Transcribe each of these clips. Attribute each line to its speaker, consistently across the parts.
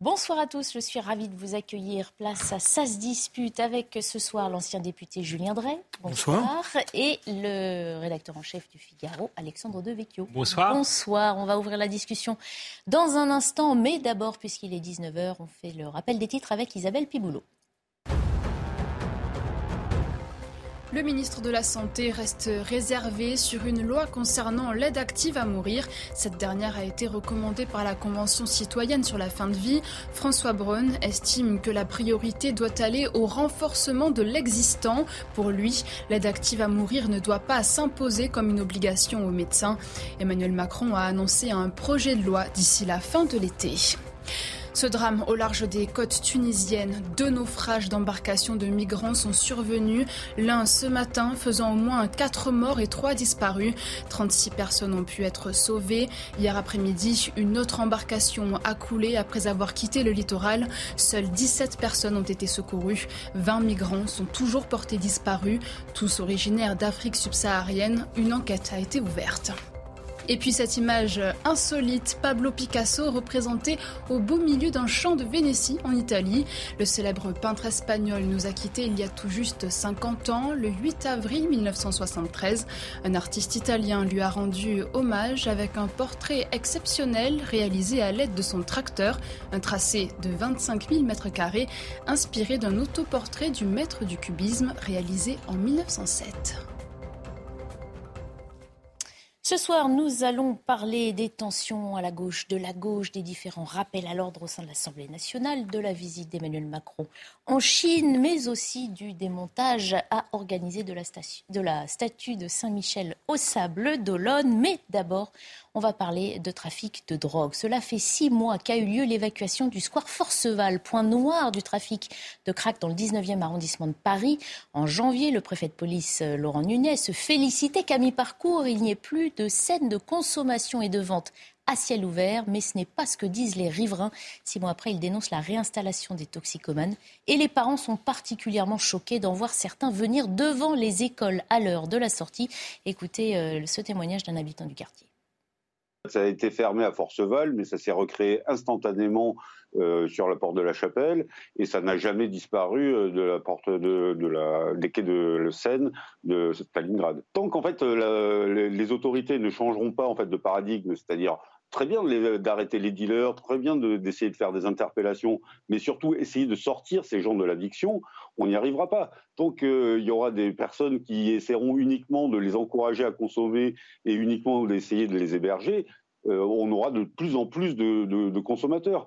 Speaker 1: Bonsoir à tous, je suis ravie de vous accueillir. Place à Ça se dispute avec ce soir l'ancien député Julien Drey.
Speaker 2: Bonsoir.
Speaker 1: Et le rédacteur en chef du Figaro, Alexandre Devecchio.
Speaker 2: Bonsoir.
Speaker 1: Bonsoir. On va ouvrir la discussion dans un instant, mais d'abord, puisqu'il est 19h, on fait le rappel des titres avec Isabelle Piboulot.
Speaker 3: Le ministre de la Santé reste réservé sur une loi concernant l'aide active à mourir. Cette dernière a été recommandée par la Convention citoyenne sur la fin de vie. François Braun estime que la priorité doit aller au renforcement de l'existant. Pour lui, l'aide active à mourir ne doit pas s'imposer comme une obligation aux médecins. Emmanuel Macron a annoncé un projet de loi d'ici la fin de l'été. Ce drame au large des côtes tunisiennes, deux naufrages d'embarcations de migrants sont survenus, l'un ce matin faisant au moins quatre morts et trois disparus. 36 personnes ont pu être sauvées. Hier après-midi, une autre embarcation a coulé après avoir quitté le littoral. Seules 17 personnes ont été secourues. 20 migrants sont toujours portés disparus, tous originaires d'Afrique subsaharienne. Une enquête a été ouverte. Et puis cette image insolite, Pablo Picasso représenté au beau milieu d'un champ de Vénétie en Italie. Le célèbre peintre espagnol nous a quittés il y a tout juste 50 ans, le 8 avril 1973. Un artiste italien lui a rendu hommage avec un portrait exceptionnel réalisé à l'aide de son tracteur, un tracé de 25 000 mètres carrés inspiré d'un autoportrait du maître du cubisme réalisé en 1907.
Speaker 1: Ce soir, nous allons parler des tensions à la gauche, de la gauche, des différents rappels à l'ordre au sein de l'Assemblée nationale, de la visite d'Emmanuel Macron en Chine, mais aussi du démontage à organiser de la, statue de Saint-Michel au Sable d'Olonne. Mais d'abord, on va parler de trafic de drogue. Cela fait six mois qu'a eu lieu l'évacuation du square Forceval, point noir du trafic de crack dans le 19e arrondissement de Paris. En janvier, le préfet de police euh, Laurent Nunez se félicitait qu'à mi-parcours, il n'y ait plus de scènes de consommation et de vente à ciel ouvert, mais ce n'est pas ce que disent les riverains. Six mois après, ils dénoncent la réinstallation des toxicomanes et les parents sont particulièrement choqués d'en voir certains venir devant les écoles à l'heure de la sortie. Écoutez euh, ce témoignage d'un habitant du quartier.
Speaker 4: Ça a été fermé à Forceval, mais ça s'est recréé instantanément euh, sur la porte de la Chapelle et ça n'a jamais disparu euh, de la porte de, la, des quais de Seine de Stalingrad. Tant qu'en fait euh, les, autorités ne changeront pas en fait de paradigme, c'est-à-dire très bien d'arrêter les dealers, très bien d'essayer de, faire des interpellations, mais surtout essayer de sortir ces gens de l'addiction, on n'y arrivera pas. Tant qu'il y aura des personnes qui essaieront uniquement de les encourager à consommer et uniquement d'essayer de les héberger, euh, on aura de plus en plus de, consommateurs.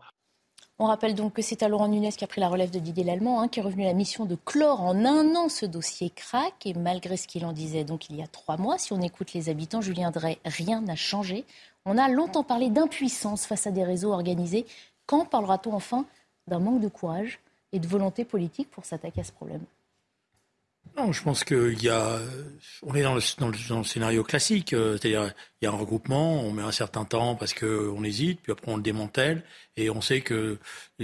Speaker 1: On rappelle donc que c'est à Laurent Nunez qui a pris la relève de Didier Lallemand, hein, qui est revenu à la mission de clore en un an ce dossier crack. Et malgré ce qu'il en disait donc il y a trois mois, si on écoute les habitants, Julien Drey, rien n'a changé. On a longtemps parlé d'impuissance face à des réseaux organisés. Quand parlera-t-on enfin d'un manque de courage et de volonté politique pour s'attaquer à ce problème?
Speaker 2: Je pense qu'il y a, on est dans le, dans le, scénario classique, euh, c'est-à-dire il y a un regroupement, on met un certain temps parce qu'on hésite, puis après on le démantèle et on sait que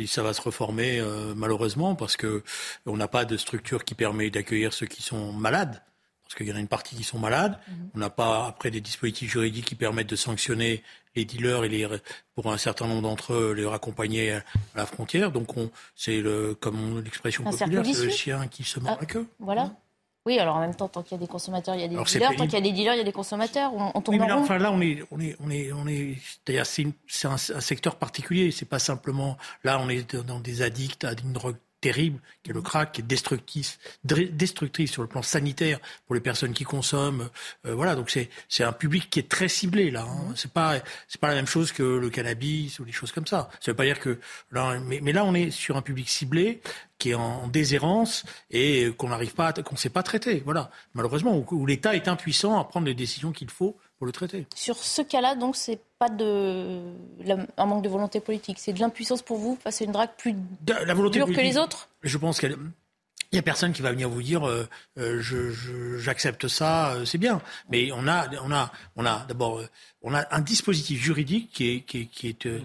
Speaker 2: ça va se reformer euh, malheureusement parce que on n'a pas de structure qui permet d'accueillir ceux qui sont malades parce qu'il y en a une partie qui sont malades. Mhm. On n'a pas après des dispositifs juridiques qui permettent de sanctionner les dealers et les, pour un certain nombre d'entre eux les raccompagner à la frontière. Donc c'est le, comme l'expression populaire, c'est le chien qui se mord
Speaker 1: ah,
Speaker 2: queue.
Speaker 1: Voilà. Hein oui, alors en même temps, tant qu'il y a des consommateurs, il y a des dealers. Tant qu'il y a des dealers, il y a des consommateurs. On, tourne
Speaker 2: là, enfin, là, on est, on est, on est, on est. C'est un, un, secteur particulier. C'est pas simplement. Là, on est dans des addicts à une drogue terrible, qui est le crack, qui est destructif, destructif sur le plan sanitaire pour les personnes qui consomment. Euh, voilà, donc c'est c'est un public qui est très ciblé là. Hein. C'est pas c'est pas la même chose que le cannabis ou des choses comme ça. Ça veut pas dire que là, mais, mais là on est sur un public ciblé qui est en déshérence et qu'on n'arrive pas, qu'on ne sait pas traiter. Voilà, malheureusement, où, l'État est impuissant à prendre les décisions qu'il faut pour le traiter.
Speaker 1: Sur ce cas-là, donc, c'est pas de un manque de volonté politique, c'est de l'impuissance pour vous face à une drague plus la volonté dure que les autres?
Speaker 2: Je pense qu'il n'y a personne qui va venir vous dire euh, euh, j'accepte ça, euh, c'est bien. Mais on a, on a, on a d'abord, on a un dispositif juridique qui est, qui qui est mmh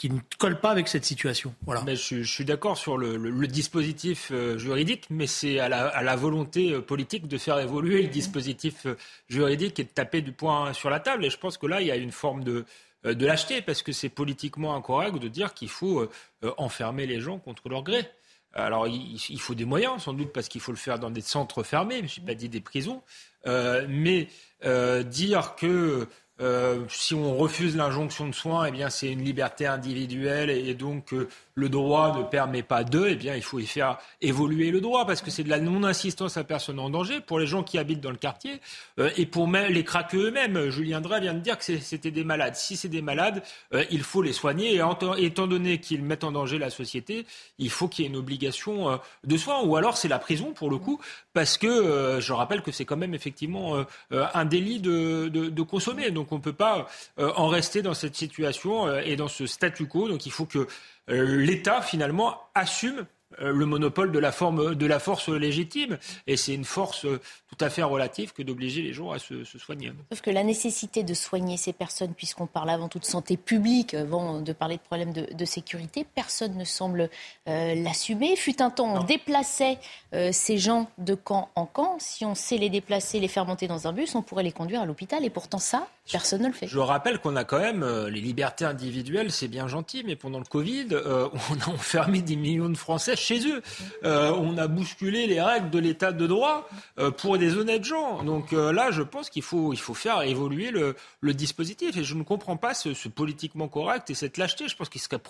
Speaker 2: qui ne colle pas avec cette situation.
Speaker 5: Mais je, suis d'accord sur le, dispositif euh, juridique, mais c'est à la, volonté euh, politique de faire évoluer le dispositif euh, juridique et de taper du poing sur la table. Et je pense que là, il y a une forme de, de lâcheté, parce que c'est politiquement incorrect de dire qu'il faut enfermer les gens contre leur gré. Alors, il, faut des moyens, sans doute, parce qu'il faut le faire dans des centres fermés, je n'ai pas dit des prisons. mais dire que si on refuse l'injonction de soins, eh bien c'est une liberté individuelle et, donc euh, le droit ne permet pas d'eux, eh bien il faut y faire évoluer le droit parce que c'est de la non-assistance à personne en danger pour les gens qui habitent dans le quartier euh, et pour les craqueux eux-mêmes. Julien Drey vient de dire que c'était des malades. Si c'est des malades, il faut les soigner et étant donné qu'ils mettent en danger la société, il faut qu'il y ait une obligation de soins ou alors c'est la prison pour le coup parce que je rappelle que c'est quand même effectivement un délit de, de, de consommer. Donc on ne peut pas euh, en rester dans cette situation euh, et dans ce statu quo. Donc il faut que euh, l'État, finalement, assume euh, le monopole de la, forme, de la force légitime. Et c'est une force euh, tout à fait relative que d'obliger les gens à se, soigner.
Speaker 1: Sauf que la nécessité de soigner ces personnes, puisqu'on parle avant tout de santé publique, avant de parler de problèmes de, sécurité, personne ne semble euh, l'assumer. Fut un temps, on déplaçait ces gens de camp en camp. Si on sait les déplacer, les faire monter dans un bus, on pourrait les conduire à l'hôpital. Et pourtant, ça, personne ne le fait.
Speaker 5: Je rappelle qu'on a quand même les libertés individuelles, c'est bien gentil, mais pendant le Covid, on a enfermé 10 millions de Français chez eux. Euh, on a bousculé les règles de l'état de droit euh, pour des honnêtes gens. Donc euh, là, je pense qu'il faut, il faut faire évoluer le, dispositif. Et je ne comprends pas ce politiquement correct et cette lâcheté. Je pense qu'il serait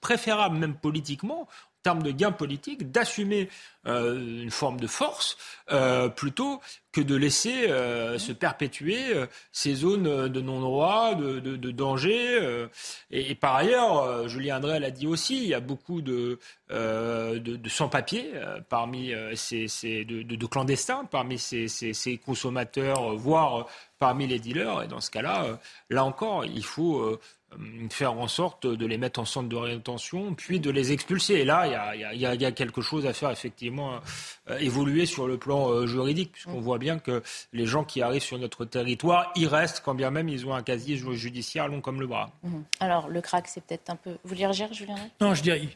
Speaker 5: préférable, même politiquement, termes de gains politiques, d'assumer euh, une forme de force euh, plutôt que de laisser euh, se perpétuer ces zones de non-droit, de, de, danger. Et, par ailleurs, Julien André l'a dit aussi, il y a beaucoup de, de, sans-papiers parmi ces, ces de, clandestins, parmi ces, ces consommateurs, voire parmi les dealers. Et dans ce cas-là, là encore, il faut euh, faire en sorte de les mettre en centre de rétention, puis de les expulser. Et là, il y a, quelque chose à faire, effectivement, euh, évoluer sur le plan euh, juridique, puisqu'on voit bien que les gens qui arrivent sur notre territoire y restent, quand bien même ils ont un casier judiciaire long comme le bras.
Speaker 1: Mhm. Alors, le crack, c'est peut-être un peu... Vous voulez réagir, Julien?
Speaker 2: Non, je dirais...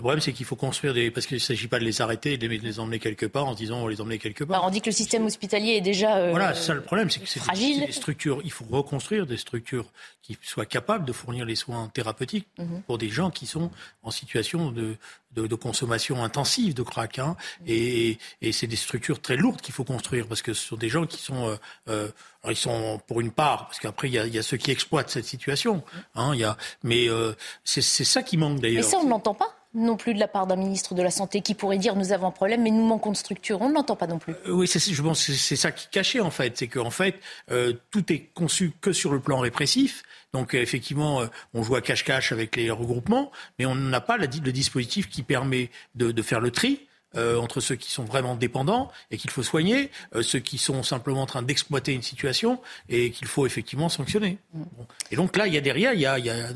Speaker 2: Le problème, c'est qu'il faut construire des. Parce qu'il ne s'agit pas de les arrêter et de les emmener quelque part en se disant on les emmener quelque part.
Speaker 1: Bah, on dit que le système hospitalier est déjà.
Speaker 2: Euh, voilà, c'est ça le problème, c'est que c'est des, structures. Il faut reconstruire des structures qui soient capables de fournir les soins thérapeutiques mhm. pour des gens qui sont en situation de, de, consommation intensive de crack. Hein. Et, et c'est des structures très lourdes qu'il faut construire parce que ce sont des gens qui sont. Euh, euh alors ils sont pour une part, parce qu'après il y a, y a, ceux qui exploitent cette situation. Hein, y a, mais euh, c'est ça qui manque d'ailleurs.
Speaker 1: Mais ça, on ne l'entend pas non plus de la part d'un ministre de la Santé qui pourrait dire nous avons un problème, mais nous manquons de structure. On ne l'entend pas non plus.
Speaker 2: Euh, oui, je pense que c'est ça qui est caché en fait. C'est qu'en fait, euh, tout est conçu que sur le plan répressif. Donc euh, effectivement, on joue à cache-cache avec les regroupements, mais on n'a pas le dispositif qui permet de, faire le tri. Entre ceux qui sont vraiment dépendants et qu'il faut soigner, ceux qui sont simplement en train d'exploiter une situation et qu'il faut effectivement sanctionner. Mm. Et donc là, il y a derrière, il y a, il y a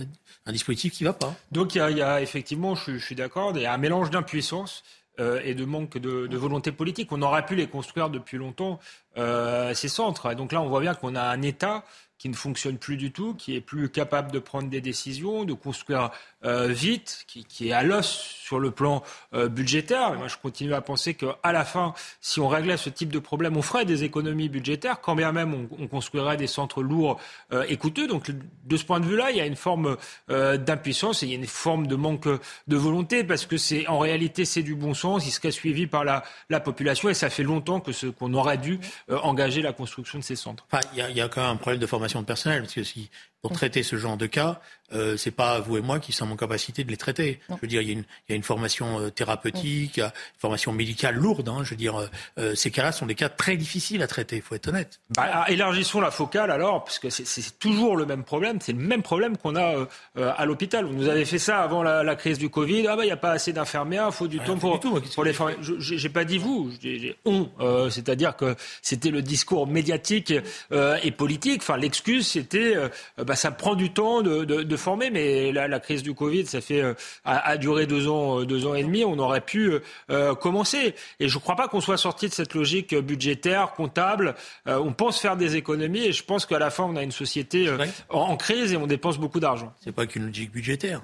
Speaker 2: un dispositif qui ne va pas.
Speaker 5: Donc il y a, effectivement, je, suis d'accord, il y a un mélange d'impuissance euh, et de manque de, volonté politique. On aurait pu les construire depuis longtemps, euh, ces centres. Et donc là, on voit bien qu'on a un État qui ne fonctionne plus du tout, qui est plus capable de prendre des décisions, de construire euh, vite, qui, est à l'os sur le plan euh, budgétaire. Et moi, je continue à penser qu'à la fin, si on réglait ce type de problème, on ferait des économies budgétaires, quand bien même on, on construirait des centres lourds euh, et coûteux. Donc, de ce point de vue-là, il y a une forme d'impuissance et il y a une forme de manque de volonté, parce que c'est en réalité c'est du bon sens, il serait suivi par la, la population, et ça fait longtemps que ce qu'on aurait dû engager la construction de ces centres.
Speaker 2: Enfin, il y, y a quand même un problème de formation de personnel, parce que si pour traiter ce genre de cas, euh, c'est pas vous et moi qui sommes en capacité de les traiter. Je veux dire, il y a une, il y a une formation euh, thérapeutique, une formation médicale lourde. Hein, je veux dire, euh, ces cas-là sont des cas très difficiles à traiter. Il faut être honnête.
Speaker 5: Bah, ah, élargissons la focale alors, parce que c'est toujours le même problème. C'est le même problème qu'on a euh, à l'hôpital. Vous nous avez fait ça avant la, la crise du Covid. Ah bah il n'y a pas assez d'infirmières, il faut du temps pour, tout, pour les former. J'ai pas dit vous, j'ai on. C'est-à-dire que c'était le discours médiatique et politique. Enfin, l'excuse c'était, bah, ça prend du temps de, de, de formé, mais la, la, crise du Covid, ça fait euh, a, duré deux ans, euh, deux ans et demi. On aurait pu euh, commencer. Et je ne crois pas qu'on soit sorti de cette logique budgétaire, comptable. on pense faire des économies, et je pense qu'à la fin, on a une société en, en, crise et on dépense beaucoup d'argent.
Speaker 2: C'est pas qu'une logique budgétaire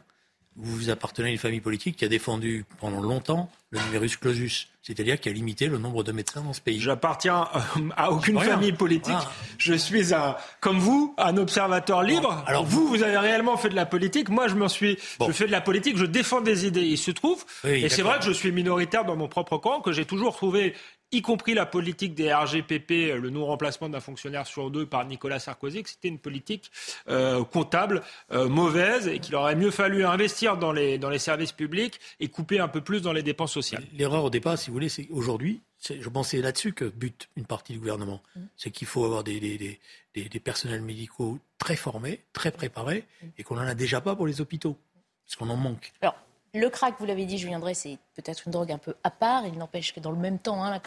Speaker 2: vous appartenez à une famille politique qui a défendu pendant longtemps le numerus clausus, c'est-à-dire qui a limité le nombre de médecins dans ce pays.
Speaker 5: J'appartiens euh, à aucune famille politique. Je suis un, comme vous, un observateur libre. alors vous, vous avez réellement fait de la politique. Moi, je m'en suis, je fais de la politique. Je défends des idées. Il se trouve, et c'est vrai que je suis minoritaire dans mon propre camp, que j'ai toujours trouvé y compris la politique des RGPP, le non-remplacement d'un fonctionnaire sur deux par Nicolas Sarkozy, que c'était une politique euh, comptable euh, mauvaise et qu'il aurait mieux fallu investir dans les, dans les services publics et couper un peu plus dans les dépenses sociales.
Speaker 2: L'erreur au départ, si vous voulez, c'est aujourd'hui, je pensais là-dessus que bute une partie du gouvernement. Mmh. C'est qu'il faut avoir des, des, des, des, personnels médicaux très formés, très préparés, et qu'on n'en a déjà pas pour les hôpitaux, parce qu'on en manque.
Speaker 1: Alors, le crack, vous l'avez dit, Julien Drey, c'est peut-être une drogue un peu à part. Il n'empêche que dans le même temps, hein,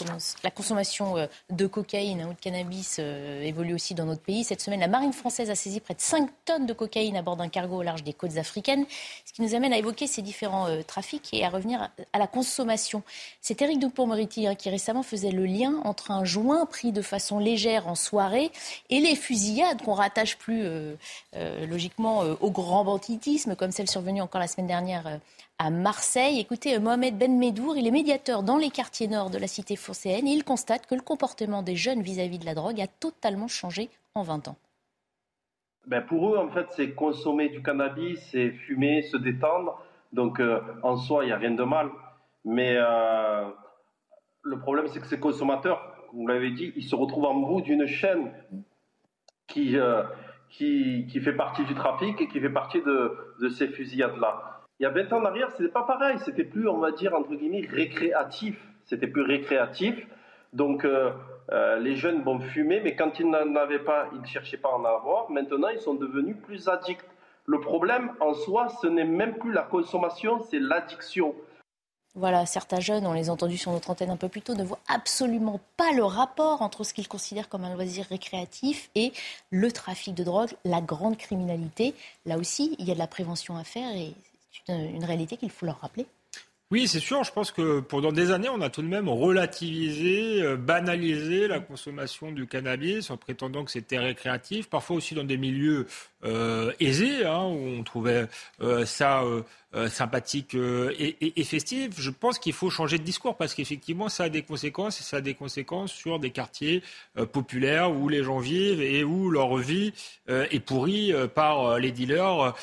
Speaker 1: la, consommation euh, de cocaïne hein, ou de cannabis euh, évolue aussi dans notre pays. Cette semaine, la marine française a saisi près de 5 tonnes de cocaïne à bord d'un cargo au large des côtes africaines, ce qui nous amène à évoquer ces différents euh, trafics et à revenir à, la consommation. C'est Éric Dupont-Moretti hein, qui récemment faisait le lien entre un joint pris de façon légère en soirée et les fusillades qu'on rattache plus logiquement au grand banditisme, comme celle survenue encore la semaine dernière à Marseille. Écoutez, Mohamed Ben Medour, il est médiateur dans les quartiers nord de la cité phocéenne et il constate que le comportement des jeunes vis-à-vis de la drogue a totalement changé en 20 ans.
Speaker 6: Ben pour eux, en fait, c'est consommer du cannabis, c'est fumer, se détendre. Donc, euh, en soi, il n'y a rien de mal. Mais euh, le problème, c'est que ces consommateurs, vous l'avez dit, ils se retrouvent en bout d'une chaîne qui, euh, qui, fait partie du trafic et qui fait partie de ces fusillades-là il y a 20 ans en arrière, c'était pas pareil. C'était plus, on va dire, entre guillemets, récréatif. C'était plus récréatif. Donc, euh, euh, les jeunes vont fumer, mais quand ils n'en avaient pas, ils ne cherchaient pas à en avoir. Maintenant, ils sont devenus plus addicts. Le problème, en soi, ce n'est même plus la consommation, c'est l'addiction.
Speaker 1: Voilà, certains jeunes, on les a entendus sur notre antenne un peu plus tôt, ne voient absolument pas le rapport entre ce qu'ils considèrent comme un loisir récréatif et le trafic de drogue, la grande criminalité. Là aussi, il y a de la prévention à faire c'est une, réalité qu'il faut leur rappeler.
Speaker 5: Oui, c'est sûr. Je pense que pendant des années, on a tout de même relativisé, euh, banalisé la consommation du cannabis en prétendant que c'était récréatif, parfois aussi dans des milieux euh, aisés, hein, où on trouvait euh, ça euh, sympathique et, et, festive. Je pense qu'il faut changer de discours parce qu'effectivement, ça a des conséquences et ça a des conséquences sur des quartiers populaires où les gens vivent et où leur vie est pourrie par les dealers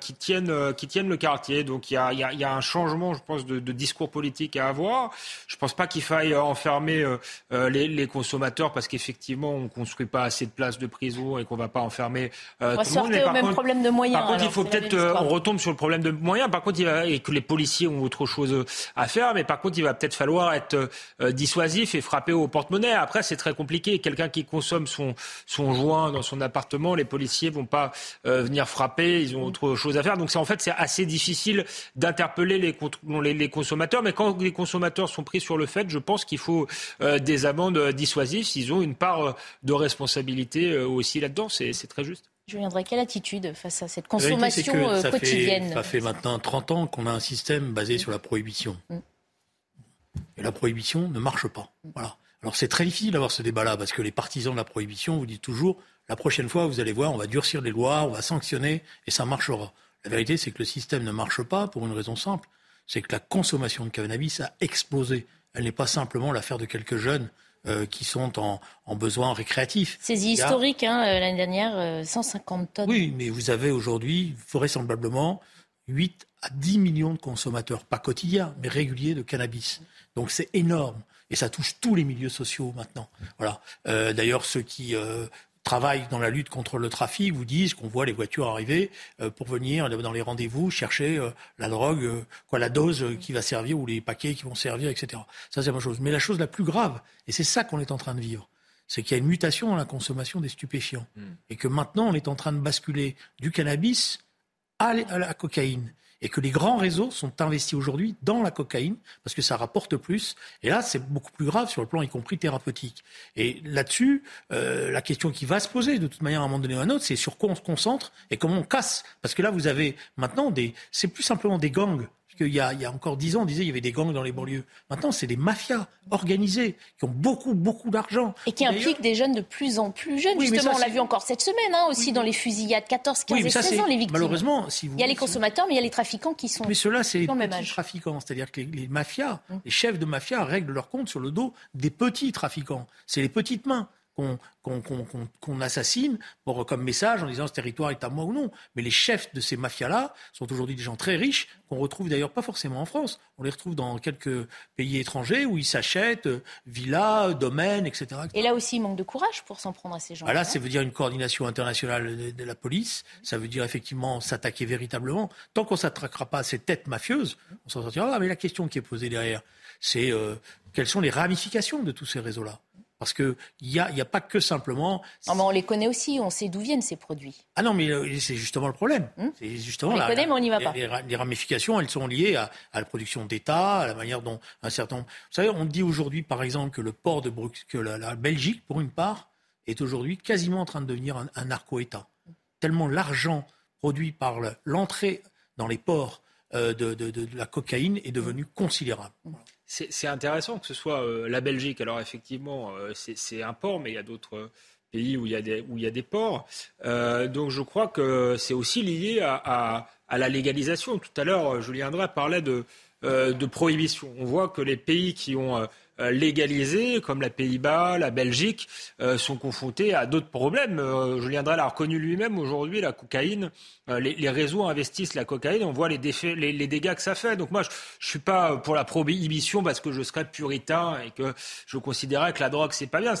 Speaker 5: qui tiennent qui tiennent le quartier. Donc il y a, un changement, je pense, de, discours politique à avoir. Je pense pas qu'il faille enfermer les, les, consommateurs parce qu'effectivement, on construit pas assez de places de prison et qu'on va pas enfermer
Speaker 1: tout le monde. Mais au même problème de moyens.
Speaker 5: Par contre, il faut peut-être on retombe sur le problème de moyens par contre, il va, et que les policiers ont autre chose à faire, mais par contre, il va peut-être falloir être euh, dissuasif et frapper au porte-monnaie. Après, c'est très compliqué. Quelqu'un qui consomme son, son joint dans son appartement, les policiers vont pas euh, venir frapper. Ils ont autre chose à faire. Donc, c'est en fait, c'est assez difficile d'interpeller les, les, les, consommateurs. Mais quand les consommateurs sont pris sur le fait, je pense qu'il faut euh, des amendes dissuasives s'ils ont une part de responsabilité aussi là-dedans. C'est très juste.
Speaker 1: Je viendrai quelle attitude face à cette consommation euh, quotidienne
Speaker 2: Ça fait maintenant 30 ans qu'on a un système basé sur la prohibition. Mm. Et la prohibition ne marche pas. Voilà. Alors c'est très difficile d'avoir ce débat-là parce que les partisans de la prohibition vous disent toujours la prochaine fois vous allez voir on va durcir les lois, on va sanctionner et ça marchera. La vérité c'est que le système ne marche pas pour une raison simple, c'est que la consommation de cannabis a explosé. Elle n'est pas simplement l'affaire de quelques jeunes euh, qui sont en, en besoin récréatif.
Speaker 1: C'est historique, hein, euh, l'année dernière, 150 euh, tonnes.
Speaker 2: Oui, mais vous avez aujourd'hui, vraisemblablement, 8 à 10 millions de consommateurs, pas quotidiens, mais réguliers de cannabis. Donc c'est énorme. Et ça touche tous les milieux sociaux maintenant. Voilà. Euh, D'ailleurs, ceux qui travaillent dans la lutte contre le trafic vous disent qu'on voit les voitures arriver euh, pour venir dans les rendez-vous chercher euh, la drogue, euh, quoi, la dose qui va servir ou les paquets qui vont servir, etc. Ça, c'est même chose. Mais la chose la plus grave, et c'est ça qu'on est en train de vivre, c'est qu'il y a une mutation dans la consommation des stupéfiants. Hmm. Et que maintenant, on est en train de basculer du cannabis à la cocaïne et que les grands réseaux sont investis aujourd'hui dans la cocaïne parce que ça rapporte plus. Et là, c'est beaucoup plus grave sur le plan y compris thérapeutique. Et là-dessus, euh, la question qui va se poser de toute manière à un moment donné ou à un autre, c'est sur quoi on se concentre et comment on casse. Parce que là, vous avez maintenant des, c'est plus simplement des gangs qu'il y a, il y a encore dix ans, on disait qu'il y avait des gangs dans les banlieues. Maintenant, c'est des mafias organisées qui ont beaucoup, beaucoup d'argent.
Speaker 1: Et qui impliquent des jeunes de plus en plus jeunes. Justement, on l'a vu encore cette semaine, hein, aussi dans les fusillades, 14, 15 et 16 ans, les victimes.
Speaker 2: Malheureusement, si vous...
Speaker 1: Il y a les consommateurs, mais il y a les trafiquants qui sont.
Speaker 2: Mais ceux-là, c'est les petits trafiquants. C'est-à-dire que les, mafias, hum. les chefs de mafia règlent leur compte sur le dos des petits trafiquants. C'est les petites mains qu'on assassine pour, comme message en disant ce territoire est à moi ou non. Mais les chefs de ces mafias-là sont aujourd'hui des gens très riches qu'on retrouve d'ailleurs pas forcément en France. On les retrouve dans quelques pays étrangers où ils s'achètent euh, villas, domaines, etc.,
Speaker 1: Et là aussi, il manque de courage pour s'en prendre à ces gens.
Speaker 2: -là. là, ça veut dire une coordination internationale de, la police. Ça veut dire effectivement s'attaquer véritablement. Tant qu'on s'attaquera pas à ces têtes mafieuses, on s'en sortira. Mais la question qui est posée derrière, c'est euh, quelles sont les ramifications de tous ces réseaux-là? Parce qu'il n'y a, y a pas que simplement.
Speaker 1: Non, mais on les connaît aussi, on sait d'où viennent ces produits.
Speaker 2: Ah non, mais euh, c'est justement le problème.
Speaker 1: Hmm c'est justement on les connaît, mais on n'y va pas.
Speaker 2: Les, ramifications, elles sont liées à, la production d'État, à la manière dont un certain. Vous savez, on dit aujourd'hui, par exemple, que le port de Bruxelles, que la, Belgique, pour une part, est aujourd'hui quasiment en train de devenir un, narco-État. Tellement l'argent produit par l'entrée dans les ports euh, de, de, la cocaïne est devenu considérable. Hmm
Speaker 5: c'est intéressant que ce soit euh, la Belgique. Alors effectivement, euh, c'est un port, mais il y a d'autres pays où il y a des, ports. Euh, donc je crois que c'est aussi lié à, la légalisation. Tout à l'heure, Julien Drey parlait de prohibition. On voit que les pays qui ont euh, légalisés, comme la Pays-Bas, la Belgique, euh, sont confrontés à d'autres problèmes. Euh, Julien Drey l'a reconnu lui-même aujourd'hui, la cocaïne. Les, réseaux investissent la cocaïne, on voit les, les, dégâts que ça fait. Donc moi, je ne suis pas pour la prohibition parce que je serais puritain et que je considérais que la drogue, c'est pas bien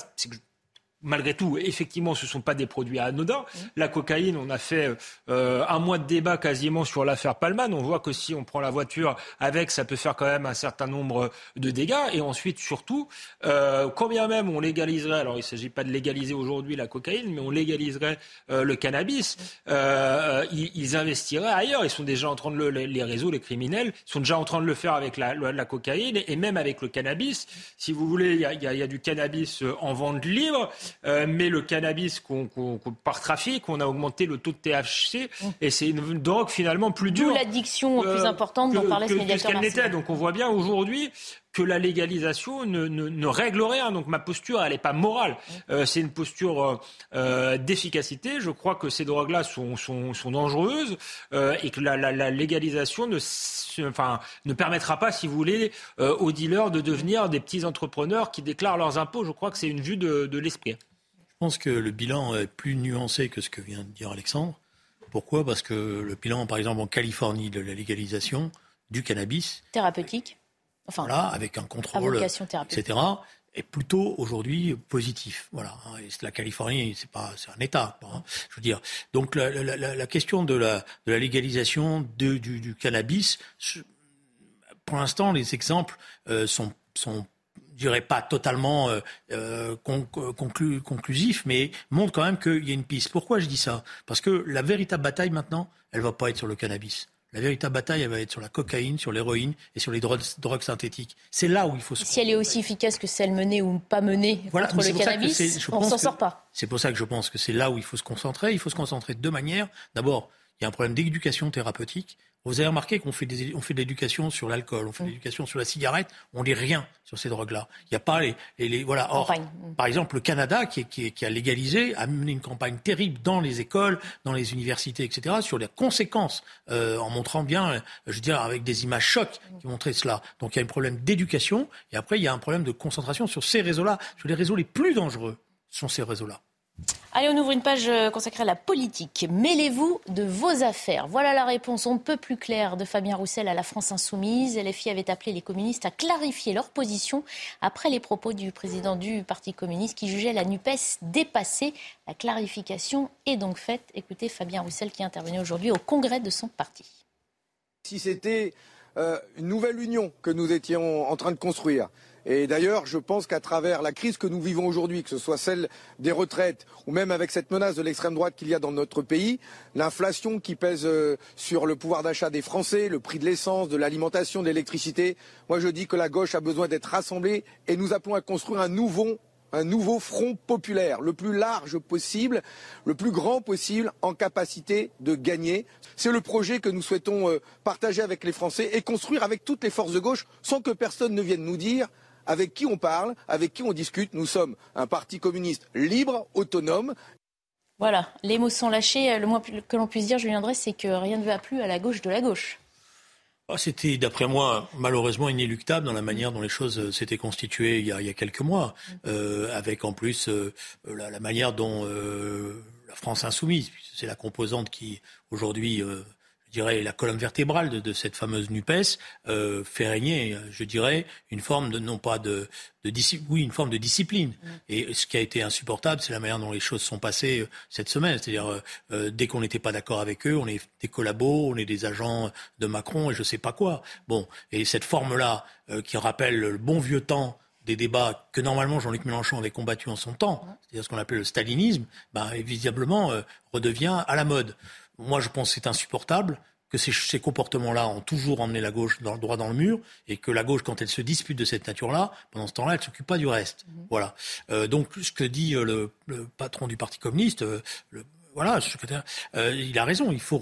Speaker 5: malgré tout, effectivement, ce ne sont pas des produits anodins. La cocaïne, on a fait euh, un mois de débat quasiment sur l'affaire Palman. On voit que si on prend la voiture avec, ça peut faire quand même un certain nombre de dégâts. Et ensuite, surtout, euh, quand bien même on légaliserait, alors il ne s'agit pas de légaliser aujourd'hui la cocaïne, mais on légaliserait euh, le cannabis, euh, ils, investiraient ailleurs. Ils sont déjà en train de le, les réseaux, les criminels, sont déjà en train de le faire avec la, la, cocaïne et même avec le cannabis. Si vous voulez, il y a, du cannabis en vente libre. Euh, mais le cannabis qu'on, par trafic, on a augmenté le taux de THC mmh. et c'est une drogue finalement plus dure.
Speaker 1: l'addiction plus euh, importante dont parlait ce médiateur.
Speaker 5: qu'elle n'était. Donc on voit bien aujourd'hui que la légalisation ne, ne, ne, règle rien. Donc ma posture, elle n'est pas morale. Euh, c'est une posture euh, d'efficacité. Je crois que ces drogues-là sont, sont, sont dangereuses euh, et que la, la, la légalisation ne, enfin, ne permettra pas, si vous voulez, aux dealers de devenir des petits entrepreneurs qui déclarent leurs impôts. Je crois que c'est une vue de, de l'esprit.
Speaker 2: Je pense que le bilan est plus nuancé que ce que vient de dire Alexandre. Pourquoi? Parce que le bilan, par exemple, en Californie de la légalisation du cannabis.
Speaker 1: Thérapeutique.
Speaker 2: Enfin, voilà, avec un contrôle, etc., est plutôt aujourd'hui positif. Voilà. la Californie, c'est pas, c'est un État. Hein, je veux dire. Donc la, la, la question de la, de la légalisation de, du, du, cannabis, pour l'instant, les exemples euh, sont, sont je dirais pas totalement euh, euh conclu, conclusif, mais montre quand même qu'il y a une piste. Pourquoi je dis ça? Parce que la véritable bataille maintenant, elle va pas être sur le cannabis. La véritable bataille, elle va être sur la cocaïne, sur l'héroïne et sur les drogues, synthétiques. C'est là où il faut se.
Speaker 1: Si elle est aussi efficace que celle menée ou pas menée contre le cannabis, on s'en sort pas.
Speaker 2: C'est pour ça que je pense que c'est là où il faut se concentrer. Il faut se concentrer de deux manières. D'abord, il y a un problème d'éducation thérapeutique. Vous avez remarqué qu'on fait, des, on fait de l'éducation sur l'alcool, on fait de mm. l'éducation sur la cigarette, on lit rien sur ces drogues-là. Il n'y a pas les, les, voilà. Or, mm. par exemple, le Canada, qui, qui, qui, a légalisé, a mené une campagne terrible dans les écoles, dans les universités, etc., sur les conséquences, euh, en montrant bien, je veux dire, avec des images chocs qui montraient cela. Donc, il y a un problème d'éducation, et après, il y a un problème de concentration sur ces réseaux-là, sur les réseaux les plus dangereux, sont ces réseaux-là.
Speaker 1: Allez, on ouvre une page euh, consacrée à la politique. Mêlez-vous de vos affaires. Voilà la réponse on ne peut plus claire de Fabien Roussel à la France Insoumise. LFI avait appelé les communistes à clarifier leur position après les propos du président du Parti communiste qui jugeait la NUPES dépassée. La clarification est donc faite. Écoutez Fabien Roussel qui est intervenu aujourd'hui au congrès de son parti.
Speaker 7: Si c'était euh, une nouvelle union que nous étions en train de construire, et d'ailleurs, je pense qu'à travers la crise que nous vivons aujourd'hui, que ce soit celle des retraites ou même avec cette menace de l'extrême droite qu'il y a dans notre pays, l'inflation qui pèse euh, sur le pouvoir d'achat des Français, le prix de l'essence, de l'alimentation, de l'électricité, moi je dis que la gauche a besoin d'être rassemblée et nous appelons à construire un nouveau un nouveau front populaire, le plus large possible, le plus grand possible, en capacité de gagner. C'est le projet que nous souhaitons euh, partager avec les Français et construire avec toutes les forces de gauche sans que personne ne vienne nous dire avec qui on parle, avec qui on discute. Nous sommes un parti communiste libre, autonome.
Speaker 1: Voilà, les mots sont lâchés. Le moins que l'on puisse dire, Julien Drey, c'est que rien ne va plus à la gauche de la gauche.
Speaker 2: Ah, c'était, d'après moi, malheureusement inéluctable dans la manière dont les choses euh, s'étaient constituées il y a, quelques mois, euh, avec en plus euh, la, manière dont la France insoumise, c'est la composante qui aujourd'hui je dirais, la colonne vertébrale de, cette fameuse NUPES, euh, fait régner, je dirais, une forme de, non pas de, de oui, une forme de discipline. Mm. Et ce qui a été insupportable, c'est la manière dont les choses sont passées euh, cette semaine. C'est-à-dire, euh, euh, dès qu'on n'était pas d'accord avec eux, on est des collabos, on est des agents de Macron et je sais pas quoi. Bon, et cette forme-là, qui rappelle le bon vieux temps des débats que normalement Jean-Luc Mélenchon avait combattu en son temps, mm. c'est-à-dire ce qu'on appelle le stalinisme, ben, visiblement redevient à la mode. Moi, je pense que c'est insupportable que ces, comportements-là ont toujours emmené la gauche dans, droit dans le mur et que la gauche, quand elle se dispute de cette nature-là, pendant ce temps-là, elle ne s'occupe pas du reste. Mhm. Voilà. Euh, donc, ce que dit euh, le, patron du Parti communiste, euh, le, voilà, il a raison. Il faut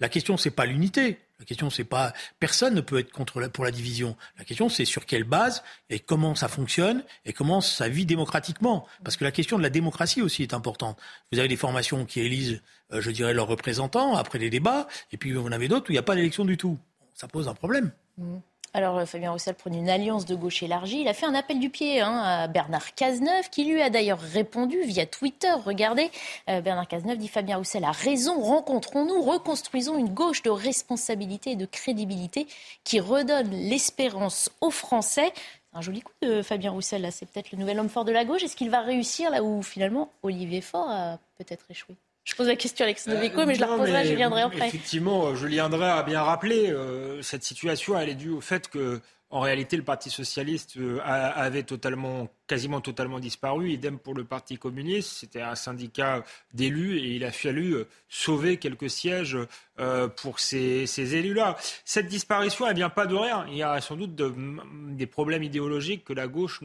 Speaker 2: La question, c'est pas l'unité. La question, c'est pas personne ne peut être contre pour la division. La question, c'est sur quelle base et comment ça fonctionne et comment ça vit démocratiquement. Parce que la question de la démocratie aussi est importante. Vous avez des formations qui élisent, euh, je dirais, leurs représentants après les débats, et puis vous en avez d'autres où il n'y a pas d'élection du tout. Ça pose un problème.
Speaker 1: Mmh. Alors euh, Fabien Roussel prend une alliance de gauche élargie. Il a fait un appel du pied hein, à Bernard Cazeneuve, qui lui a d'ailleurs répondu via Twitter. Regardez, euh, Bernard Cazeneuve dit Fabien Roussel a raison. Rencontrons-nous, reconstruisons une gauche de responsabilité et de crédibilité qui redonne l'espérance aux Français. Un joli coup de Fabien Roussel. Là, c'est peut-être le nouvel homme fort de la gauche. Est-ce qu'il va réussir là où finalement Olivier Faure a peut-être échoué? Je pose la question à Alexandre Vico, mais je la euh, reposerai je viendrai après.
Speaker 5: Effectivement, Julien Drey a bien rappelé, euh, cette situation, elle est due au fait que, en réalité, le Parti socialiste euh, avait totalement quasiment totalement disparu. Idem pour le Parti communiste. C'était un syndicat d'élus et il a fallu euh, sauver quelques sièges euh, pour ces, élus-là. Cette disparition, elle vient pas de rien. Il y a sans doute des problèmes idéologiques que la gauche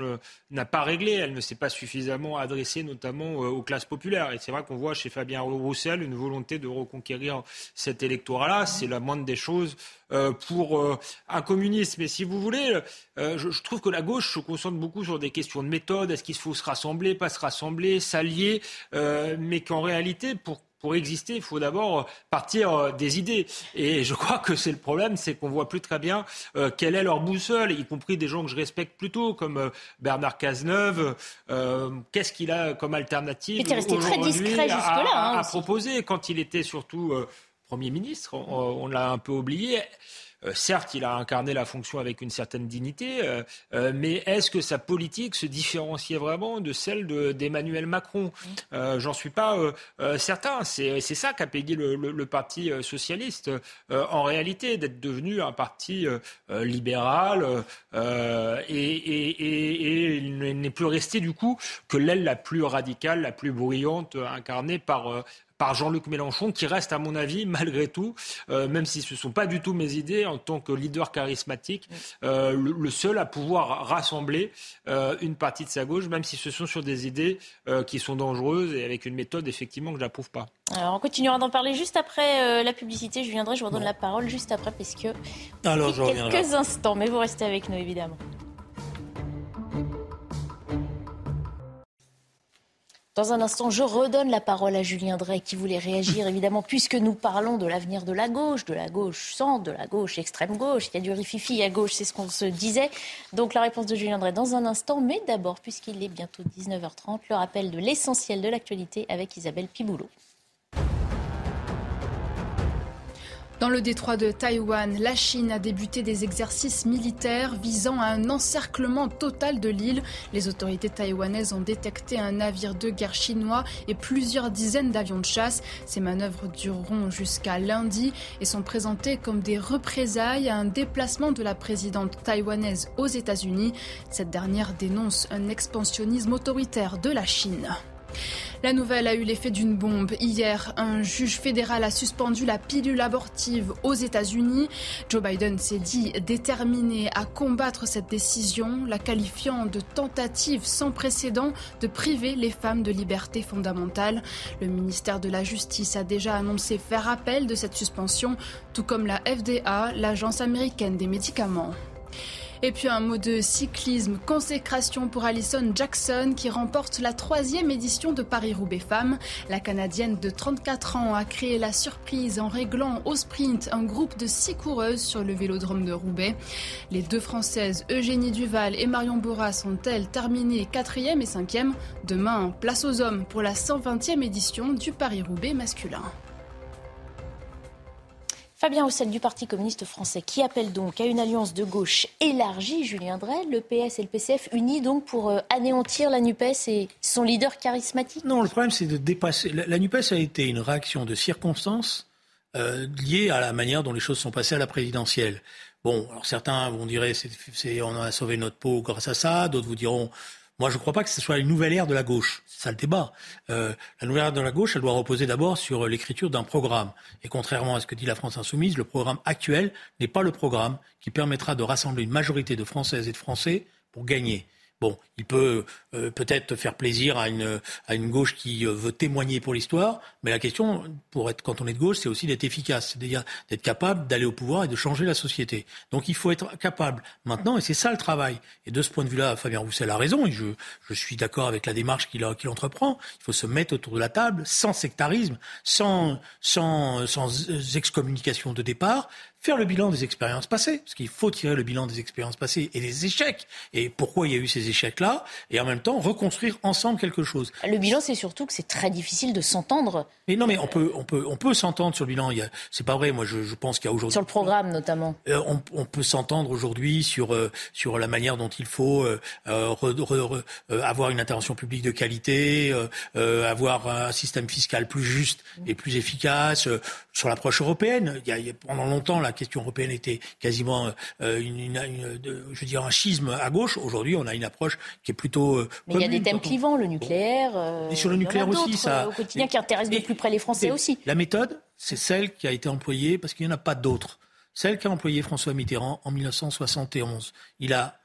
Speaker 5: n'a pas réglés. Elle ne s'est pas suffisamment adressée notamment euh, aux classes populaires. Et c'est vrai qu'on voit chez Fabien Roussel une volonté de reconquérir cet électorat-là. C'est la moindre des choses pour un communiste. Mais si vous voulez, je, trouve que la gauche se concentre beaucoup sur des questions de méthode, est-ce qu'il faut se rassembler, pas se rassembler, s'allier, euh, mais qu'en réalité, pour pour exister, il faut d'abord partir euh, des idées. Et je crois que c'est le problème, c'est qu'on voit plus très bien euh, quelle est leur boussole, y compris des gens que je respecte plutôt, comme Bernard Cazeneuve. Qu'est-ce qu'il a comme alternative aujourd'hui à, hein, proposer quand il était surtout Premier ministre on l'a un peu oublié. Euh, certes, il a incarné la fonction avec une certaine dignité, euh, euh, mais est-ce que sa politique se différenciait vraiment de celle d'Emmanuel Macron? J'en suis pas certain. C'est ça qu'a payé le, Parti socialiste en réalité, d'être devenu un parti libéral et, et, il n'est plus resté du coup que l'aile la plus radicale, la plus bruyante, incarnée par par Jean-Luc Mélenchon, qui reste, à mon avis, malgré tout, euh, même si ce ne sont pas du tout mes idées, en tant que leader charismatique, euh, le, seul à pouvoir rassembler euh, une partie de sa gauche, même si ce sont sur des idées qui sont dangereuses et avec une méthode, effectivement, que je n'approuve pas.
Speaker 1: Alors, on continuera d'en parler juste après la publicité. Je viendrai, je vous redonne la parole juste après, parce que... Alors, quelques instants, mais vous restez avec nous, évidemment. Dans un instant, je redonne la parole à Julien Drey qui voulait réagir, évidemment, puisque nous parlons de l'avenir de la gauche, de la gauche centre, de la gauche extrême gauche. Il y a du rififi à gauche, c'est ce qu'on se disait. Donc la réponse de Julien Drey dans un instant, mais d'abord, puisqu'il est bientôt 19h30, le rappel de l'essentiel de l'actualité avec Isabelle Piboulot.
Speaker 3: Dans le détroit de Taïwan, la Chine a débuté des exercices militaires visant à un encerclement total de l'île. Les autorités taïwanaises ont détecté un navire de guerre chinois et plusieurs dizaines d'avions de chasse. Ces manœuvres dureront jusqu'à lundi et sont présentées comme des représailles à un déplacement de la présidente taïwanaise aux États-Unis. Cette dernière dénonce un expansionnisme autoritaire de la Chine. La nouvelle a eu l'effet d'une bombe. Hier, un juge fédéral a suspendu la pilule abortive aux États-Unis. Joe Biden s'est dit déterminé à combattre cette décision, la qualifiant de tentative sans précédent de priver les femmes de liberté fondamentale. Le ministère de la Justice a déjà annoncé faire appel de cette suspension, tout comme la FDA, l'agence américaine des médicaments. Et puis un mot de cyclisme, consécration pour Alison Jackson qui remporte la troisième édition de Paris-Roubaix Femmes. La Canadienne de 34 ans a créé la surprise en réglant au sprint un groupe de six coureuses sur le vélodrome de Roubaix. Les deux Françaises, Eugénie Duval et Marion Bourras, sont-elles terminées quatrième et cinquième? Demain, place aux hommes pour la 120e édition du Paris-Roubaix masculin.
Speaker 1: Fabien Roussel du Parti communiste français qui appelle donc à une alliance de gauche élargie, Julien Drey, le PS et le PCF unis donc pour euh, anéantir la NUPES et son leader charismatique
Speaker 2: Non, le problème c'est de dépasser. La, NUPES a été une réaction de circonstances euh, liée à la manière dont les choses sont passées à la présidentielle. Bon, alors certains vont dire c'est, on a sauvé notre peau grâce à ça, d'autres vous diront moi, je ne crois pas que ce soit une nouvelle ère de la gauche. C'est ça le débat. Euh, la nouvelle ère de la gauche, elle doit reposer d'abord sur l'écriture d'un programme. Et contrairement à ce que dit la France insoumise, le programme actuel n'est pas le programme qui permettra de rassembler une majorité de Françaises et de Français pour gagner. Bon, il peut euh, peut-être faire plaisir à une, à une gauche qui euh, veut témoigner pour l'histoire, mais la question, pour être, quand on est de gauche, c'est aussi d'être efficace, c'est-à-dire d'être capable d'aller au pouvoir et de changer la société. Donc il faut être capable maintenant, et c'est ça le travail. Et de ce point de vue-là, Fabien Roussel a raison, et je, je suis d'accord avec la démarche qu'il entreprend. Il faut se mettre autour de la table, sans sectarisme, sans, sans, sans excommunication de départ, faire le bilan des expériences passées, parce qu'il faut tirer le bilan des expériences passées et des échecs, et pourquoi il y a eu ces échecs-là, et en même temps reconstruire ensemble quelque chose.
Speaker 1: Le bilan, c'est surtout que c'est très difficile de s'entendre.
Speaker 2: Mais non, mais on peut, on peut, on peut s'entendre sur le bilan. C'est pas vrai. Moi, je, je pense qu'il y a aujourd'hui
Speaker 1: sur le programme notamment.
Speaker 2: Euh, on, on, peut s'entendre aujourd'hui sur euh, sur la manière dont il faut euh, re, euh, avoir une intervention publique de qualité, avoir un système fiscal plus juste et plus efficace. Sur l'approche européenne, il y, a, il y a pendant longtemps la question européenne était quasiment, euh, une, une, je veux dire, un schisme à gauche. Aujourd'hui, on a une approche qui est plutôt.
Speaker 1: Euh, Mais il y a des thèmes clivants, le nucléaire.
Speaker 2: Euh, et sur le nucléaire aussi, ça.
Speaker 1: Au quotidien, qui intéresse de plus près les Français aussi.
Speaker 2: La méthode, c'est celle qui a été employée parce qu'il n'y en a pas d'autres. Celle qu'a employée François Mitterrand en 1971. Il a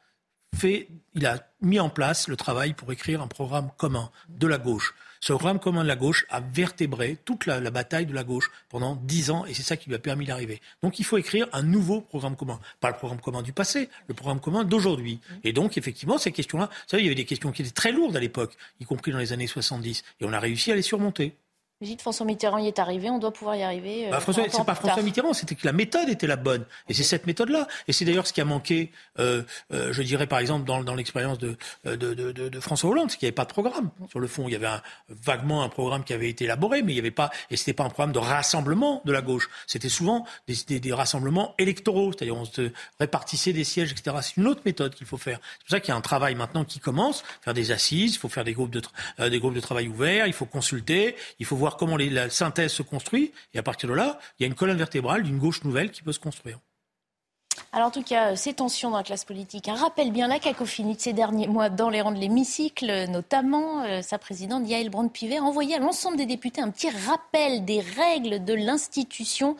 Speaker 2: fait, il a mis en place le travail pour écrire un programme commun de la gauche. Ce programme commun de la gauche a vertébré toute la, bataille de la gauche pendant dix ans et c'est ça qui lui a permis d'arriver. Donc il faut écrire un nouveau programme commun. Pas le programme commun du passé, le programme commun d'aujourd'hui. Et donc effectivement, ces questions-là, vous savez, il y avait des questions qui étaient très lourdes à l'époque, y compris dans les années 70. Et on a réussi à les surmonter.
Speaker 1: Brigitte François Mitterrand y est arrivé, on doit pouvoir y arriver.
Speaker 2: Euh, bah, François, c'est pas François Mitterrand, c'était que la méthode était la bonne. Et c'est cette méthode-là. Et c'est d'ailleurs ce qui a manqué, euh, euh, je dirais par exemple, dans, dans l'expérience de, de, de, de, François Hollande, c'est qu'il n'y avait pas de programme. Sur le fond, il y avait un, vaguement un programme qui avait été élaboré, mais il n'y avait pas, et c'était pas un programme de rassemblement de la gauche. C'était souvent des, des, des rassemblements électoraux, c'est-à-dire on se répartissait des sièges, etc. C'est une autre méthode qu'il faut faire. C'est pour ça qu'il y a un travail maintenant qui commence, faire des assises, il faut faire des groupes de, euh, des groupes de travail ouverts, il faut consulter, il faut voir comment la synthèse se construit, et à partir de là, il y a une colonne vertébrale d'une gauche nouvelle qui peut se construire.
Speaker 1: Alors en tout cas, ces tensions dans la classe politique hein, rappellent bien la cacophonie de ces derniers mois dans les rangs de l'hémicycle, notamment euh, sa présidente Yael Brand-Pivet a envoyé à l'ensemble des députés un petit rappel des règles de l'institution.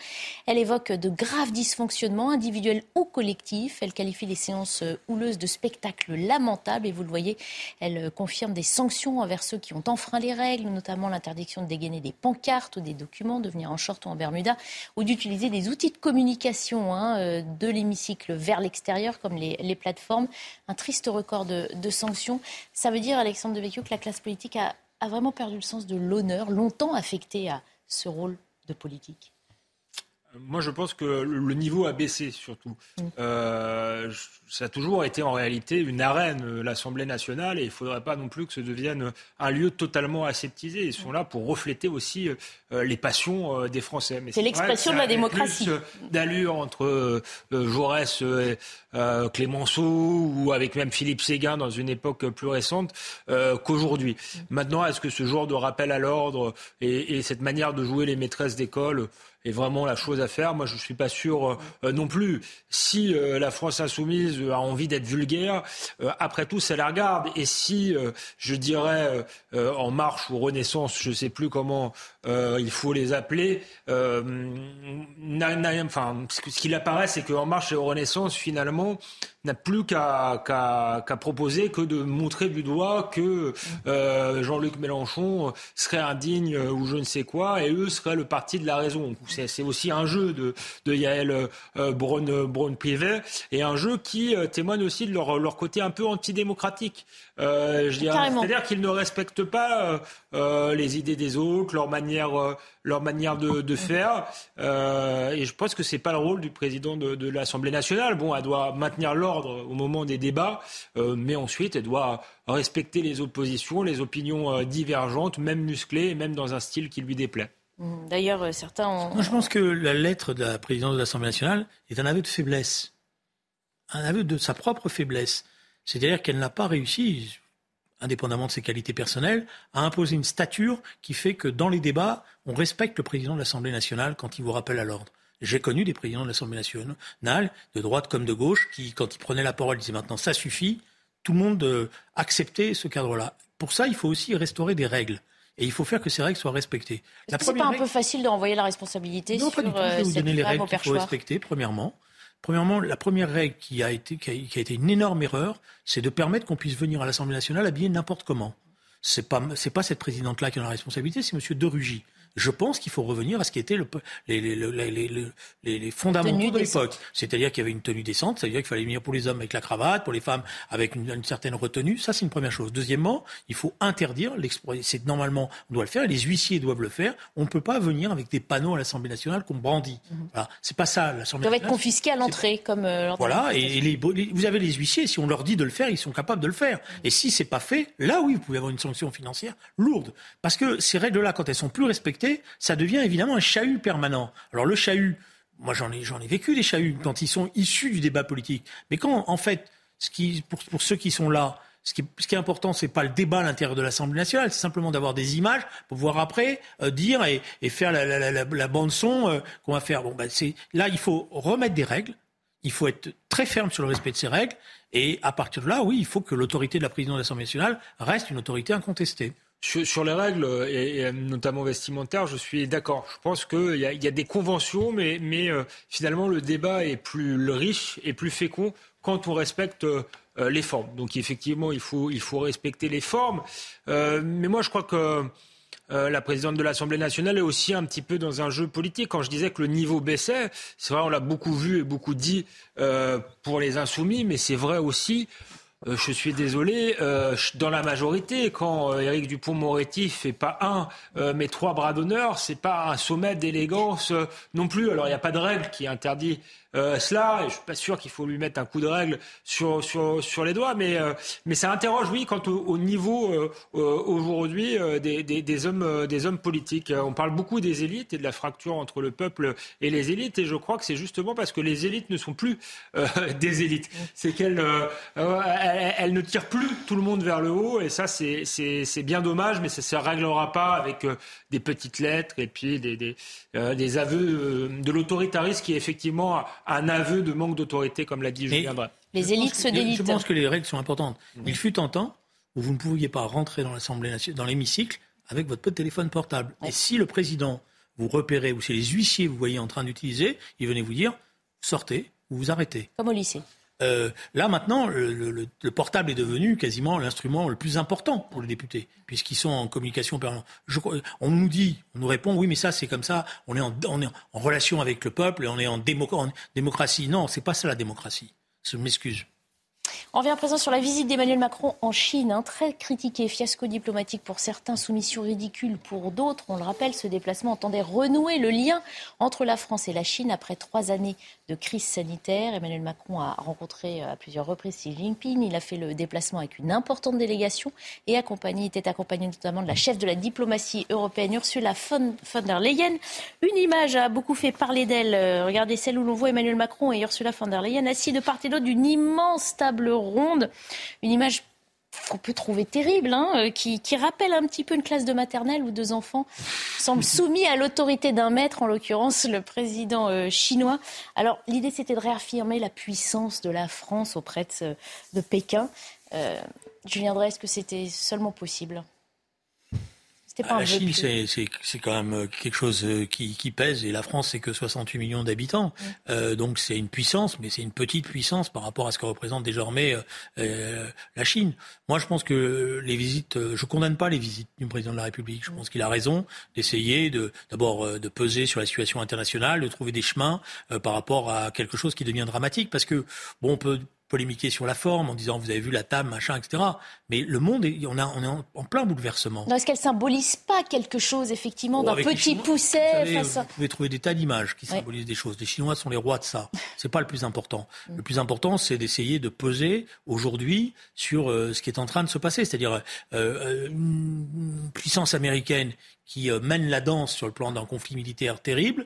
Speaker 1: Elle évoque de graves dysfonctionnements individuels ou collectifs. Elle qualifie les séances euh, houleuses de spectacles lamentables et vous le voyez, elle euh, confirme des sanctions envers ceux qui ont enfreint les règles, notamment l'interdiction de dégainer des pancartes ou des documents, de venir en short ou en bermuda ou d'utiliser des outils de communication hein, de l'hémicycle vers l'extérieur, comme les, plateformes. Un triste record de, sanctions. Ça veut dire, Alexandre Devecchio, que la classe politique a vraiment perdu le sens de l'honneur, longtemps affecté à ce rôle de politique
Speaker 5: moi, je pense que le niveau a baissé surtout. Mm. Euh, ça a toujours été en réalité une arène, euh, l'Assemblée nationale, et il ne faudrait pas non plus que ce devienne un lieu totalement aseptisé. Ils sont là pour refléter aussi euh, les passions des Français.
Speaker 1: C'est l'expression de la démocratie.
Speaker 5: D'allure entre Jaurès, et, Clémenceau ou avec même Philippe Séguin dans une époque plus récente qu'aujourd'hui. Mm. Maintenant, est-ce que ce genre de rappel à l'ordre et, et cette manière de jouer les maîtresses d'école est vraiment la chose à faire. Moi, je ne suis pas sûr euh, non plus. Si euh, la France insoumise a envie d'être vulgaire, euh, après tout, ça la regarde. Et si, je dirais, En Marche ou Renaissance, je ne sais plus comment il faut les appeler, enfin, ce qu'il apparaît, c'est qu'En Marche et Renaissance, finalement, n'a plus qu'à proposer que de montrer du doigt que euh, Jean-Luc Mélenchon serait indigne ou je ne sais quoi, et eux seraient le parti de la raison. C'est aussi un jeu de, de Yael euh, Braun-Privet, et un jeu qui euh, témoigne aussi de leur, leur côté un peu antidémocratique. Euh, C'est-à-dire qu'ils ne respectent pas euh, euh, les idées des autres, leur manière, euh, leur manière de, de faire. et je pense que c'est pas le rôle du président de, de l'Assemblée nationale. Bon, elle doit maintenir l'ordre au moment des débats, mais ensuite elle doit respecter les oppositions, les opinions divergentes, même musclées, même dans un style qui lui déplaît.
Speaker 1: Mmh, d'ailleurs, certains ont...
Speaker 2: Moi, je pense que la lettre de la présidente de l'Assemblée nationale est un aveu de faiblesse, un aveu de sa propre faiblesse. C'est-à-dire qu'elle n'a pas réussi, indépendamment de ses qualités personnelles, à imposer une stature qui fait que dans les débats, on respecte le président de l'Assemblée nationale quand il vous rappelle à l'ordre. J'ai connu des présidents de l'Assemblée nationale, de droite comme de gauche, qui, quand ils prenaient la parole, disaient maintenant ça suffit. Tout le monde euh, acceptait ce cadre-là. Pour ça, il faut aussi restaurer des règles. Et il faut faire que ces règles soient respectées.
Speaker 1: C'est pas un peu facile de renvoyer la responsabilité
Speaker 2: non,
Speaker 1: sur
Speaker 2: pas du tout. Je vais vous donner les règles qu'il faut respecter, premièrement. Premièrement, la première règle qui a été, qui a, été une énorme erreur, c'est de permettre qu'on puisse venir à l'Assemblée nationale habillé n'importe comment. C'est pas, c'est pas cette présidente-là qui a la responsabilité, c'est M. De Rugy je pense qu'il faut revenir à ce qui était le, les, les, les, les, fondamentaux de l'époque. C'est-à-dire qu'il y avait une tenue décente, c'est-à-dire qu'il fallait venir pour les hommes avec la cravate, pour les femmes avec une, certaine retenue. Ça, c'est une première chose. Deuxièmement, il faut interdire C'est normalement, on doit le faire, les huissiers doivent le faire. On ne peut pas venir avec des panneaux à l'Assemblée nationale qu'on brandit. Mhm. Voilà. C'est pas ça, l'Assemblée
Speaker 1: nationale. doivent être confisqués à l'entrée, comme
Speaker 2: euh, Voilà, et, les, vous avez les huissiers, si on leur dit de le faire, ils sont capables de le faire. Et si c'est pas fait, là oui, vous pouvez avoir une sanction financière lourde. Parce que ces règles-là, quand elles sont plus respectées, ça devient évidemment un chahut permanent. Alors le chahut, moi j'en ai, vécu des chahuts quand ils sont issus du débat politique. Mais quand, en fait, ce pour, ceux qui sont là, ce qui, ce est important, c'est pas le débat à l'intérieur de l'Assemblée nationale, c'est simplement d'avoir des images pour pouvoir après euh, dire et, faire la, la, la, la bande son euh, qu'on va faire. Ben là, il faut remettre des règles. Il faut être très ferme sur le respect de ces règles. Et à partir de là, oui, il faut que l'autorité de la présidence de l'Assemblée nationale reste une autorité incontestée.
Speaker 5: Sur, les règles, et, notamment vestimentaires, je suis d'accord. Je pense qu'il y, y, a des conventions, mais, mais euh, finalement, le débat est plus riche et plus fécond quand on respecte euh, les formes. Donc, effectivement, il faut, il faut respecter les formes. Euh, mais moi, je crois que la présidente de l'Assemblée nationale est aussi un petit peu dans un jeu politique. Quand je disais que le niveau baissait, c'est vrai, on l'a beaucoup vu et beaucoup dit pour les insoumis, mais c'est vrai aussi euh, je suis désolé, euh, dans la majorité, quand euh, Éric Dupont-Moretti fait pas un, mais trois bras d'honneur, c'est pas un sommet d'élégance non plus. Alors il n'y a pas de règle qui interdit euh, cela. Et je suis pas sûr qu'il faut lui mettre un coup de règle sur, sur, sur les doigts, mais, euh, mais ça interroge, oui, quant au, niveau euh, aujourd'hui des, des, des, hommes, des hommes politiques. On parle beaucoup des élites et de la fracture entre le peuple et les élites, et je crois que c'est justement parce que les élites ne sont plus des élites. C'est qu'elles elles, ne tirent plus tout le monde vers le haut, et ça, c'est bien dommage, mais ça se réglera pas avec des petites lettres et puis des, des, des aveux de l'autoritarisme qui, effectivement, un aveu de manque d'autorité, comme l'a dit Julien Drey.
Speaker 1: Les élites se délitent.
Speaker 2: Je pense que les règles sont importantes. Mmh. Il fut un temps où vous ne pouviez pas rentrer dans l'Assemblée dans l'hémicycle avec votre téléphone portable. Et si le président vous repérait, ou si les huissiers vous voyez en train d'utiliser, il venait vous dire sortez ou vous arrêtez.
Speaker 1: Comme au lycée.
Speaker 2: Euh, là maintenant, le, portable est devenu quasiment l'instrument le plus important pour les députés, puisqu'ils sont en communication permanente. on nous dit, on nous répond, oui, mais ça c'est comme ça, on est, en, relation avec le peuple et on est en, démocratie. Non, c'est pas ça la démocratie. Je m'excuse.
Speaker 1: On revient à présent sur la visite d'Emmanuel Macron en Chine, hein, très critiqué, fiasco diplomatique pour certains, soumission ridicule pour d'autres. On le rappelle, ce déplacement entendait renouer le lien entre la France et la Chine après trois années de crise sanitaire. Emmanuel Macron a rencontré à plusieurs reprises Xi Jinping. Il a fait le déplacement avec une importante délégation et accompagné, était accompagné notamment de la chef de la diplomatie européenne, Ursula von, der Leyen. Une image a beaucoup fait parler d'elle. Euh, regardez celle où l'on voit Emmanuel Macron et Ursula von der Leyen assis de part et d'autre d'une immense table ronde. Une image qu'on peut trouver terrible, hein, euh, qui, rappelle un petit peu une classe de maternelle où deux enfants semblent soumis à l'autorité d'un maître, en l'occurrence le président euh, chinois. Alors l'idée c'était de réaffirmer la puissance de la France auprès de, Pékin. Euh, Julien Drey, est-ce que c'était seulement possible?
Speaker 2: La Chine, c'est quand même euh, quelque chose euh, qui, pèse et la France, c'est que 68 millions d'habitants. Euh, donc c'est une puissance, mais c'est une petite puissance par rapport à ce que représente désormais la Chine. Moi, je pense que les visites, je condamne pas les visites du président de la République. Je pense qu'il a raison d'essayer de d'abord de peser sur la situation internationale, de trouver des chemins par rapport à quelque chose qui devient dramatique, parce que bon, on peut polémiquer sur la forme en disant vous avez vu la table, machin, etc. Mais le monde, est, on, a, on est en, plein bouleversement.
Speaker 1: Est-ce qu'elle symbolise pas quelque chose, effectivement, d'un petit pousset
Speaker 2: Vous pouvez trouver des tas d'images qui symbolisent des choses. Les Chinois sont les rois de ça. C'est pas le plus important. Mm. Le plus important, c'est d'essayer de peser aujourd'hui sur euh, ce qui est en train de se passer. C'est-à-dire euh, euh, une puissance américaine qui mène la danse sur le plan d'un conflit militaire terrible,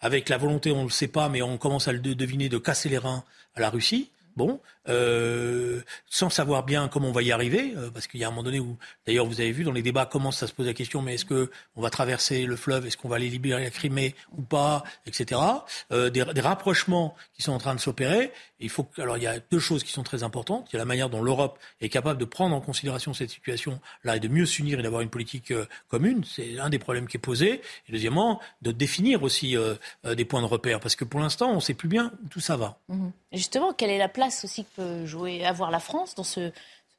Speaker 2: avec la volonté, on ne le sait pas, mais on commence à le deviner, de casser les reins à la Russie. Bon, euh, sans savoir bien comment on va y arriver, euh, parce qu'il y a un moment donné où, d'ailleurs, vous avez vu dans les débats, commence à se poser la question, mais est-ce que on va traverser le fleuve, est-ce qu'on va aller libérer la Crimée ou pas, etc. Euh, des, des, rapprochements qui sont en train de s'opérer. Il faut, alors il y a deux choses qui sont très importantes. Il y a la manière dont l'Europe est capable de prendre en considération cette situation-là et de mieux s'unir et d'avoir une politique commune. C'est un des problèmes qui est posé. Et deuxièmement, de définir aussi des points de repère, parce que pour l'instant, on ne sait plus bien où tout ça va.
Speaker 1: Mmh. Justement, quelle est la place aussi que peut jouer, avoir la France dans ce,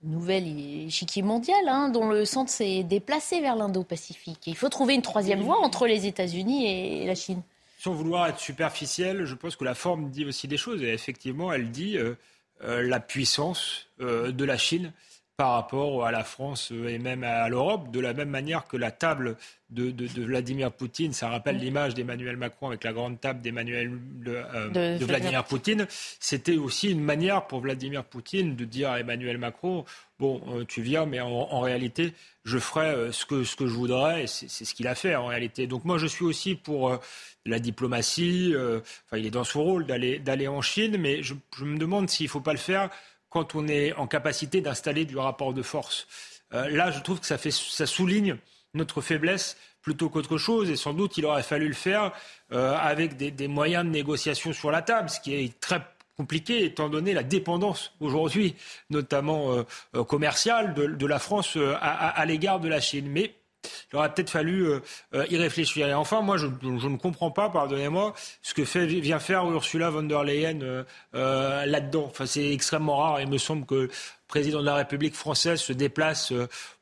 Speaker 1: nouvel échiquier mondial, hein, dont le centre s'est déplacé vers l'Indo-Pacifique. Il faut trouver une troisième voie entre les États-Unis et la Chine.
Speaker 5: Sans vouloir être superficiel, je pense que la forme dit aussi des choses. Effectivement, elle dit euh, euh, la puissance euh, de la Chine par rapport à la France et même à l'Europe, de la même manière que la table de, Vladimir Poutine, ça rappelle l'image d'Emmanuel Macron avec la grande table d'Emmanuel euh, de, Vladimir Poutine, c'était aussi une manière pour Vladimir Poutine de dire à Emmanuel Macron, bon, euh, tu viens, mais en, réalité, je ferai euh, ce, que, ce que je voudrais, et c'est ce qu'il a fait en réalité. Donc moi, je suis aussi pour la diplomatie, enfin, il est dans son rôle d'aller en Chine, mais je, je me demande s'il ne faut pas le faire quand on est en capacité d'installer du rapport de force. Euh, là, je trouve que ça, souligne notre faiblesse plutôt qu'autre chose, et sans doute il aurait fallu le faire euh, avec des, moyens de négociation sur la table, ce qui est très compliqué étant donné la dépendance aujourd'hui, notamment euh, commerciale, de, la France à, à l'égard de la Chine. Mais il aurait peut-être fallu euh, euh, y réfléchir. Et enfin, moi, je, ne comprends pas, pardonnez-moi, ce que fait, vient faire Ursula von der Leyen euh, là-dedans. Enfin, c'est extrêmement rare. Il me semble que le président de la République française se déplace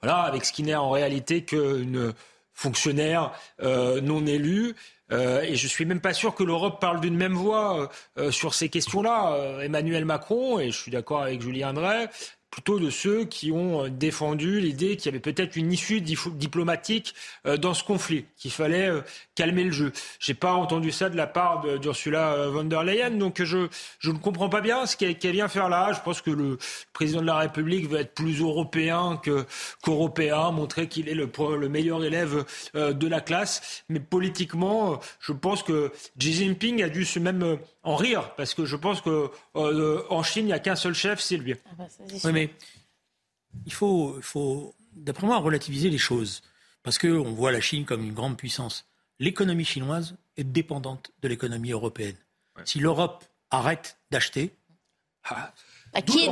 Speaker 5: voilà, avec ce qui n'est en réalité qu'une fonctionnaire non élue. et je suis même pas sûr que l'Europe parle d'une même voix sur ces questions-là. Emmanuel Macron, et je suis d'accord avec Julien Drey, plutôt de ceux qui ont euh, défendu l'idée qu'il y avait peut-être une issue diplomatique euh, dans ce conflit, qu'il fallait euh, calmer le jeu. J'ai pas entendu ça de la part d'Ursula von der Leyen, donc je, je ne comprends pas bien ce qu'elle vient faire là. Je pense que le président de la République veut être plus européen qu'européen, montrer qu'il est le, le, meilleur élève de la classe. Mais politiquement, je pense que Xi Jinping a dû se même en rire, parce que je pense qu'en Chine, il n'y a qu'un seul chef, c'est lui. Ah bah,
Speaker 2: oui, mais il faut, faut d'après moi, relativiser les choses. Parce qu'on voit la Chine comme une grande puissance. L'économie chinoise est dépendante de l'économie européenne. Si l'Europe arrête d'acheter,
Speaker 1: ah, bah, qui, est,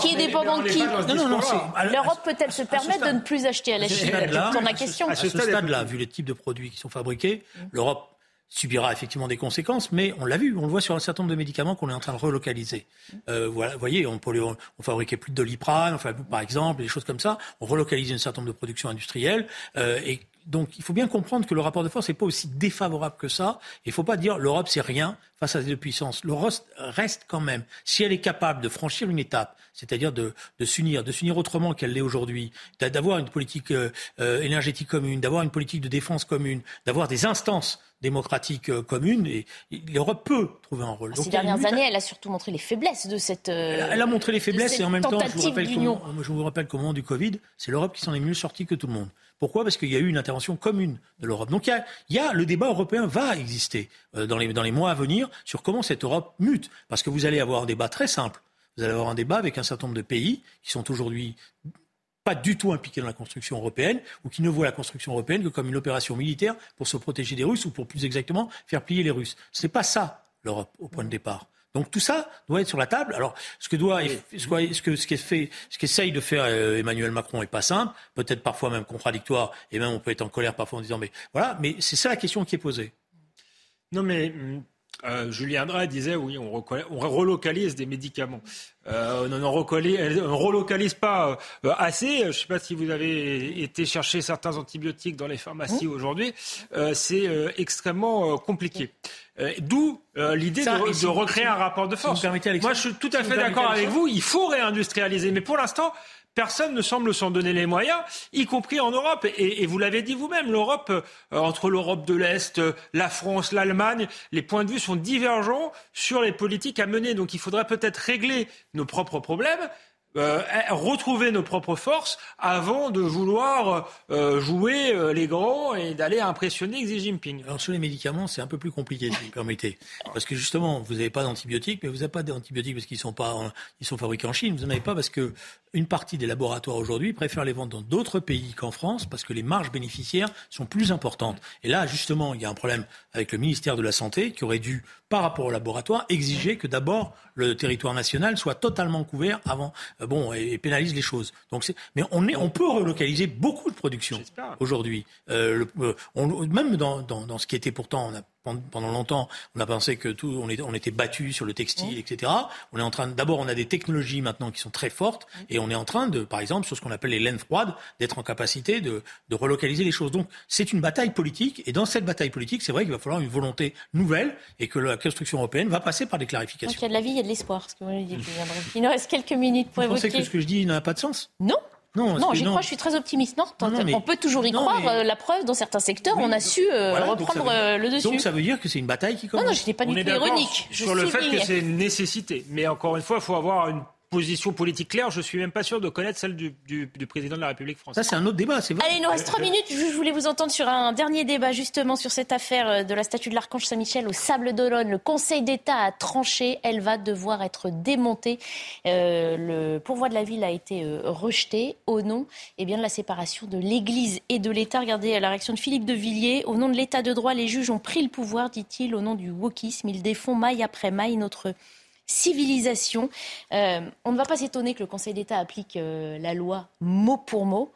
Speaker 1: qui est dépendant de qui L'Europe peut-elle se permettre de ne plus acheter à la Chine
Speaker 2: la question. À ce stade-là, vu les types de produits qui sont fabriqués, l'Europe subira effectivement des conséquences, mais on l'a vu, on le voit sur un certain nombre de médicaments qu'on est en train de relocaliser. Euh, voilà, vous voyez, on, on, on fabriquait plus de doliprane, par exemple, des choses comme ça. On relocalise un certain nombre de productions industrielles euh, et donc il faut bien comprendre que le rapport de force n'est pas aussi défavorable que ça. Il ne faut pas dire l'Europe c'est rien face à ces deux puissances. L'Europe reste quand même, si elle est capable de franchir une étape, c'est-à-dire de, s'unir, de s'unir autrement qu'elle l'est aujourd'hui, d'avoir une politique euh, euh, énergétique commune, d'avoir une politique de défense commune, d'avoir des instances démocratiques euh, communes, et, l'Europe peut trouver un rôle.
Speaker 1: Ces dernières années, elle a surtout montré les faiblesses de cette.
Speaker 2: elle, a, montré les faiblesses et en même temps, je vous rappelle qu'au moment du Covid, c'est l'Europe qui s'en est mieux sortie que tout le monde. Pourquoi? Parce qu'il y a eu une intervention commune de l'Europe. Donc il y, a, le débat européen va exister euh, dans, les, dans les mois à venir sur comment cette Europe mute. Parce que vous allez avoir un débat très simple. Vous allez avoir un débat avec un certain nombre de pays qui sont aujourd'hui pas du tout impliqués dans la construction européenne ou qui ne voient la construction européenne que comme une opération militaire pour se protéger des Russes ou pour plus exactement faire plier les Russes. Ce n'est pas ça l'Europe au point de départ. Donc tout ça doit être sur la table. Alors ce que doit, ce que ce fait, ce qu'essaye de faire euh, Emmanuel Macron est pas simple, peut-être parfois même contradictoire, et même on peut être en colère parfois en disant mais voilà, mais c'est ça la question qui est posée.
Speaker 5: Non mais hum, euh, Julien Drey disait oui, on, relocalise des médicaments. Euh, on ne relocalise pas assez. Je ne sais pas si vous avez été chercher certains antibiotiques dans les pharmacies mmh. aujourd'hui. c'est extrêmement compliqué. Euh, d'où euh, l'idée de, recréer un rapport de force. Moi, je suis tout à fait d'accord avec vous. Il faut réindustrialiser, mais pour l'instant, personne ne semble s'en donner les moyens, y compris en Europe. Et, vous l'avez dit vous-même, l'Europe, euh, entre l'Europe de l'Est, la France, l'Allemagne, les points de vue sont divergents sur les politiques à mener. Donc il faudrait peut-être régler nos propres problèmes euh, retrouver nos propres forces avant de vouloir euh, jouer euh, les grands et d'aller impressionner Xi Jinping.
Speaker 2: Alors sur les médicaments, c'est un peu plus compliqué, si vous permettez. Parce que justement, vous n'avez pas d'antibiotiques, mais vous n'avez pas d'antibiotiques parce qu'ils sont pas, ils sont fabriqués en Chine. Vous n'en avez pas parce que une partie des laboratoires aujourd'hui préfèrent les vendre dans d'autres pays qu'en France parce que les marges bénéficiaires sont plus importantes. Et là, justement, il y a un problème avec le ministère de la Santé qui aurait dû, par rapport aux laboratoires, exiger que d'abord le territoire national soit totalement couvert avant, euh, bon, et, pénalise les choses. Donc, mais on, est, on peut relocaliser beaucoup de production aujourd'hui. Euh, euh même dans, dans, dans, ce qui était pourtant, on a pendant longtemps, on a pensé que tout, on, était, on était battu sur le textile, etc. On est en train, d'abord, on a des technologies maintenant qui sont très fortes, et on est en train de, par exemple, sur ce qu'on appelle les laines froides, d'être en capacité de, de relocaliser les choses. Donc, c'est une bataille politique, et dans cette bataille politique, c'est vrai qu'il va falloir une volonté nouvelle, et que la construction européenne va passer par des clarifications.
Speaker 1: Donc, il y a de la vie, il y a de l'espoir, ce que vous dites. Il nous reste quelques minutes pour
Speaker 2: vous
Speaker 1: évoquer.
Speaker 2: Vous pensez que ce que je dis n'a pas de sens?
Speaker 1: Non, non, non j'y crois, je suis très optimiste. Non, on peut toujours y croire. Euh, la preuve, dans certains secteurs, on a su euh, reprendre euh, le dessus.
Speaker 2: Donc ça veut dire que c'est une bataille qui commence.
Speaker 1: Non, non, je n'étais pas du tout ironique.
Speaker 5: Sur le fait que c'est une nécessité. Mais encore une fois, il faut avoir une position politique claire, je suis même pas sûr de connaître celle du, président de la République française.
Speaker 2: Ça, c'est un autre débat, c'est
Speaker 1: vrai. Allez, il nous reste trois minutes. Je voulais vous entendre sur un dernier débat, justement, sur cette affaire euh, de la statue de l'Archange Saint-Michel au Sable d'Olonne. Le Conseil d'État a tranché. Elle va devoir être démontée. Euh, le pourvoi de la ville a été euh, rejeté au nom eh bien, de la séparation de l'Église et de l'État. Regardez la réaction de Philippe de Villiers. Au nom de l'État de droit, les juges ont pris le pouvoir, dit-il, au nom du wokisme. Ils défont maille après maille notre civilisation. Euh, on ne va pas s'étonner que le Conseil d'État applique euh, la loi mot pour mot.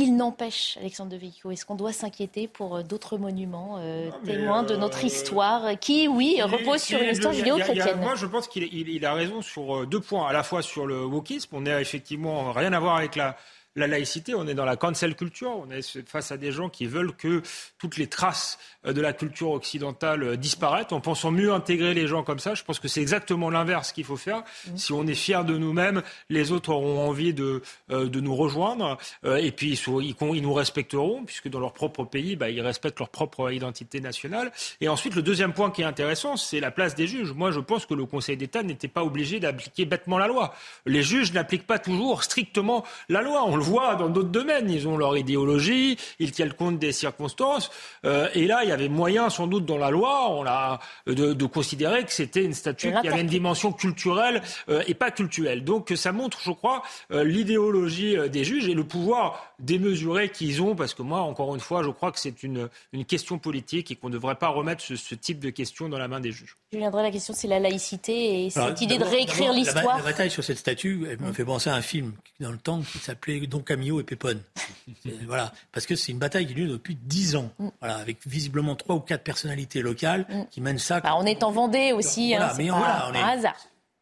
Speaker 1: Il n'empêche, Alexandre de Vico, est-ce qu'on doit s'inquiéter pour euh, d'autres monuments témoins de notre histoire qui, oui, reposent sur une histoire judéo-chrétienne
Speaker 5: Moi, je pense qu'il a raison sur deux points. À la fois sur le wokisme, on n'a effectivement rien à voir avec la, la laïcité, on est dans la cancel culture, on est face à des gens qui veulent que toutes les traces euh, de la culture occidentale euh, disparaissent. En pensant mieux intégrer les gens comme ça, je pense que c'est exactement l'inverse qu'il faut faire. Mmh. Si on est fier de nous-mêmes, les autres auront envie de, euh, de nous rejoindre et puis ils, ils, nous respecteront puisque dans leur propre pays, bah, ils respectent leur propre identité nationale. Et ensuite, le deuxième point qui est intéressant, c'est la place des juges. Moi, je pense que le Conseil d'État n'était pas obligé d'appliquer bêtement la loi. Les juges n'appliquent pas toujours strictement la loi. On le voit dans d'autres domaines. Ils ont leur idéologie, ils tiennent compte des circonstances. Euh, et là, il y avait moyen, sans doute, dans la loi, on a, de, de considérer que c'était une statue qui avait une dimension culturelle euh, et pas culturelle. Donc, ça montre, je crois, euh, l'idéologie euh, des juges et le pouvoir démesuré qu'ils ont, parce que moi, encore une fois, je crois que c'est une, une question politique et qu'on ne devrait pas remettre ce, ce, type de questions dans la main des juges.
Speaker 1: Je viendrai la question, c'est la laïcité et cette idée de réécrire l'histoire.
Speaker 2: La, bataille sur cette statue, elle me fait penser à un film dans le temps qui s'appelait Don Camillo et Pépone. voilà, parce que c'est une bataille qui dure depuis dix ans, mm. voilà, avec visiblement trois ou quatre personnalités locales mm. qui mènent ça.
Speaker 1: Bah, on est en Vendée aussi, hein, mais pas, un hasard.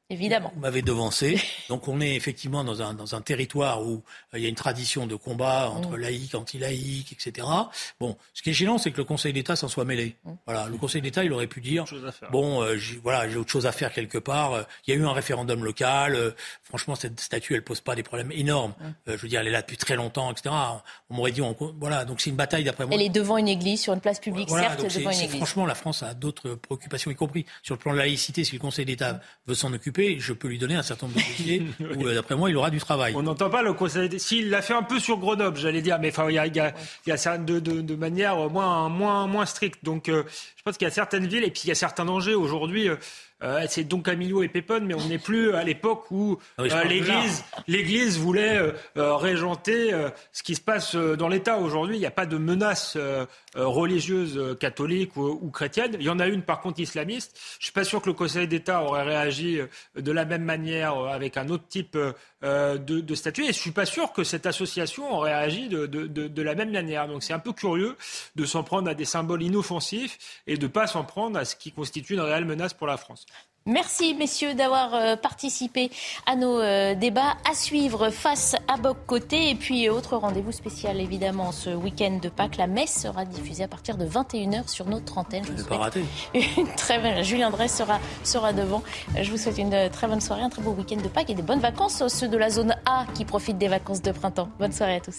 Speaker 1: Évidemment.
Speaker 2: Vous m'avez devancé. Donc on est effectivement dans un, dans un territoire où euh, il y a une tradition de combat entre mm. laïcs, anti-laïcs, etc. Bon, ce qui est gênant, c'est que le Conseil d'État s'en soit mêlé. Mm. Voilà, le Conseil d'État, il aurait pu dire, bon, euh, voilà, j'ai autre chose à faire quelque part. Euh, il y a eu un référendum local. franchement, cette statue, elle pose pas des problèmes énormes. Mm. je veux dire, elle est là depuis très longtemps, etc. On m'aurait dit, voilà, donc c'est une bataille d'après moi.
Speaker 1: Elle est devant une église, sur une place publique, certes, devant une église.
Speaker 2: Franchement, la France a d'autres préoccupations, y compris sur le plan de la laïcité, si le Conseil d'État veut s'en occuper je peux lui donner un certain nombre de dossiers où, euh, d'après moi, il aura du travail.
Speaker 5: On n'entend pas le Conseil. S'il l'a fait un peu sur Grenoble, j'allais dire, mais il y a, y a, y a de, de, de, manière moins, moins, moins stricte. Donc, euh, je pense qu'il y a certaines villes, et puis il y a certains dangers aujourd'hui. Euh, euh, c'est donc Camillo et Pépone, mais on n'est plus à l'époque où ah euh, l'Église, l'Église voulait euh, régenter ce qui se passe dans l'État. Aujourd'hui, il n'y a pas de menace religieuse catholique ou, ou, chrétienne. Il y en a une, par contre, islamiste. Je suis pas sûr que le Conseil d'État aurait réagi de la même manière avec un autre type de, de, statut. Et je suis pas sûr que cette association aurait réagi de, de, de la même manière. Donc c'est un peu curieux de s'en prendre à des symboles inoffensifs et de pas s'en prendre à ce qui constitue une réelle menace pour la France.
Speaker 1: Merci, messieurs, d'avoir euh, participé à nos euh, débats. À suivre face à Boc Côté. Et puis, autre rendez-vous spécial, évidemment, ce week-end de Pâques. La messe sera diffusée à partir de 21h sur notre antenne.
Speaker 2: Je ne pas rater.
Speaker 1: Une très bonne... Julien Drey sera, sera devant. Je vous souhaite une très bonne soirée, un très beau week-end de Pâques et des bonnes vacances, ceux de la zone A qui profitent des vacances de printemps. Bonne soirée à tous.